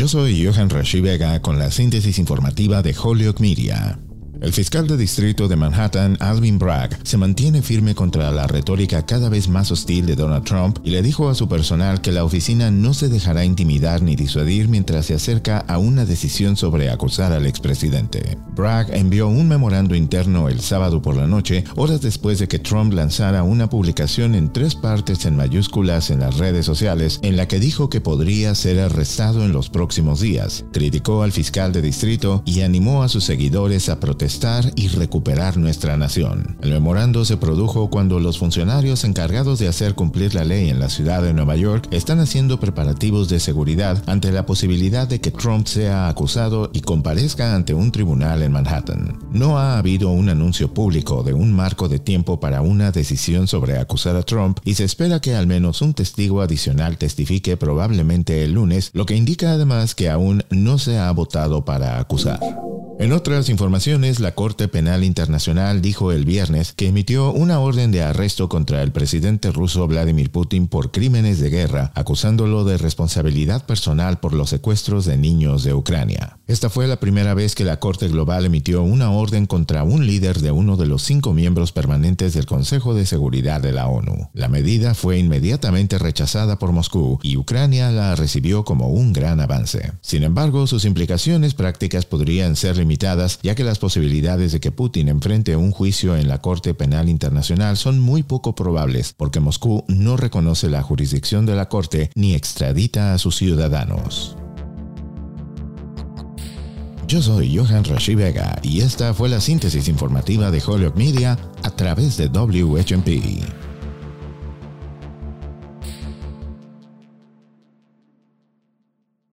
Yo soy Johan Rashi Vega con la síntesis informativa de Holyoke Media. El fiscal de distrito de Manhattan, Alvin Bragg, se mantiene firme contra la retórica cada vez más hostil de Donald Trump y le dijo a su personal que la oficina no se dejará intimidar ni disuadir mientras se acerca a una decisión sobre acusar al expresidente. Bragg envió un memorando interno el sábado por la noche, horas después de que Trump lanzara una publicación en tres partes en mayúsculas en las redes sociales en la que dijo que podría ser arrestado en los próximos días. Criticó al fiscal de distrito y animó a sus seguidores a protestar y recuperar nuestra nación. El memorando se produjo cuando los funcionarios encargados de hacer cumplir la ley en la ciudad de Nueva York están haciendo preparativos de seguridad ante la posibilidad de que Trump sea acusado y comparezca ante un tribunal en Manhattan. No ha habido un anuncio público de un marco de tiempo para una decisión sobre acusar a Trump y se espera que al menos un testigo adicional testifique probablemente el lunes, lo que indica además que aún no se ha votado para acusar. En otras informaciones, la Corte Penal Internacional dijo el viernes que emitió una orden de arresto contra el presidente ruso Vladimir Putin por crímenes de guerra, acusándolo de responsabilidad personal por los secuestros de niños de Ucrania. Esta fue la primera vez que la Corte Global emitió una orden contra un líder de uno de los cinco miembros permanentes del Consejo de Seguridad de la ONU. La medida fue inmediatamente rechazada por Moscú y Ucrania la recibió como un gran avance. Sin embargo, sus implicaciones prácticas podrían ser ya que las posibilidades de que Putin enfrente un juicio en la Corte Penal Internacional son muy poco probables, porque Moscú no reconoce la jurisdicción de la Corte ni extradita a sus ciudadanos. Yo soy Johan Rashi Vega y esta fue la síntesis informativa de Holyoke Media a través de WHMP.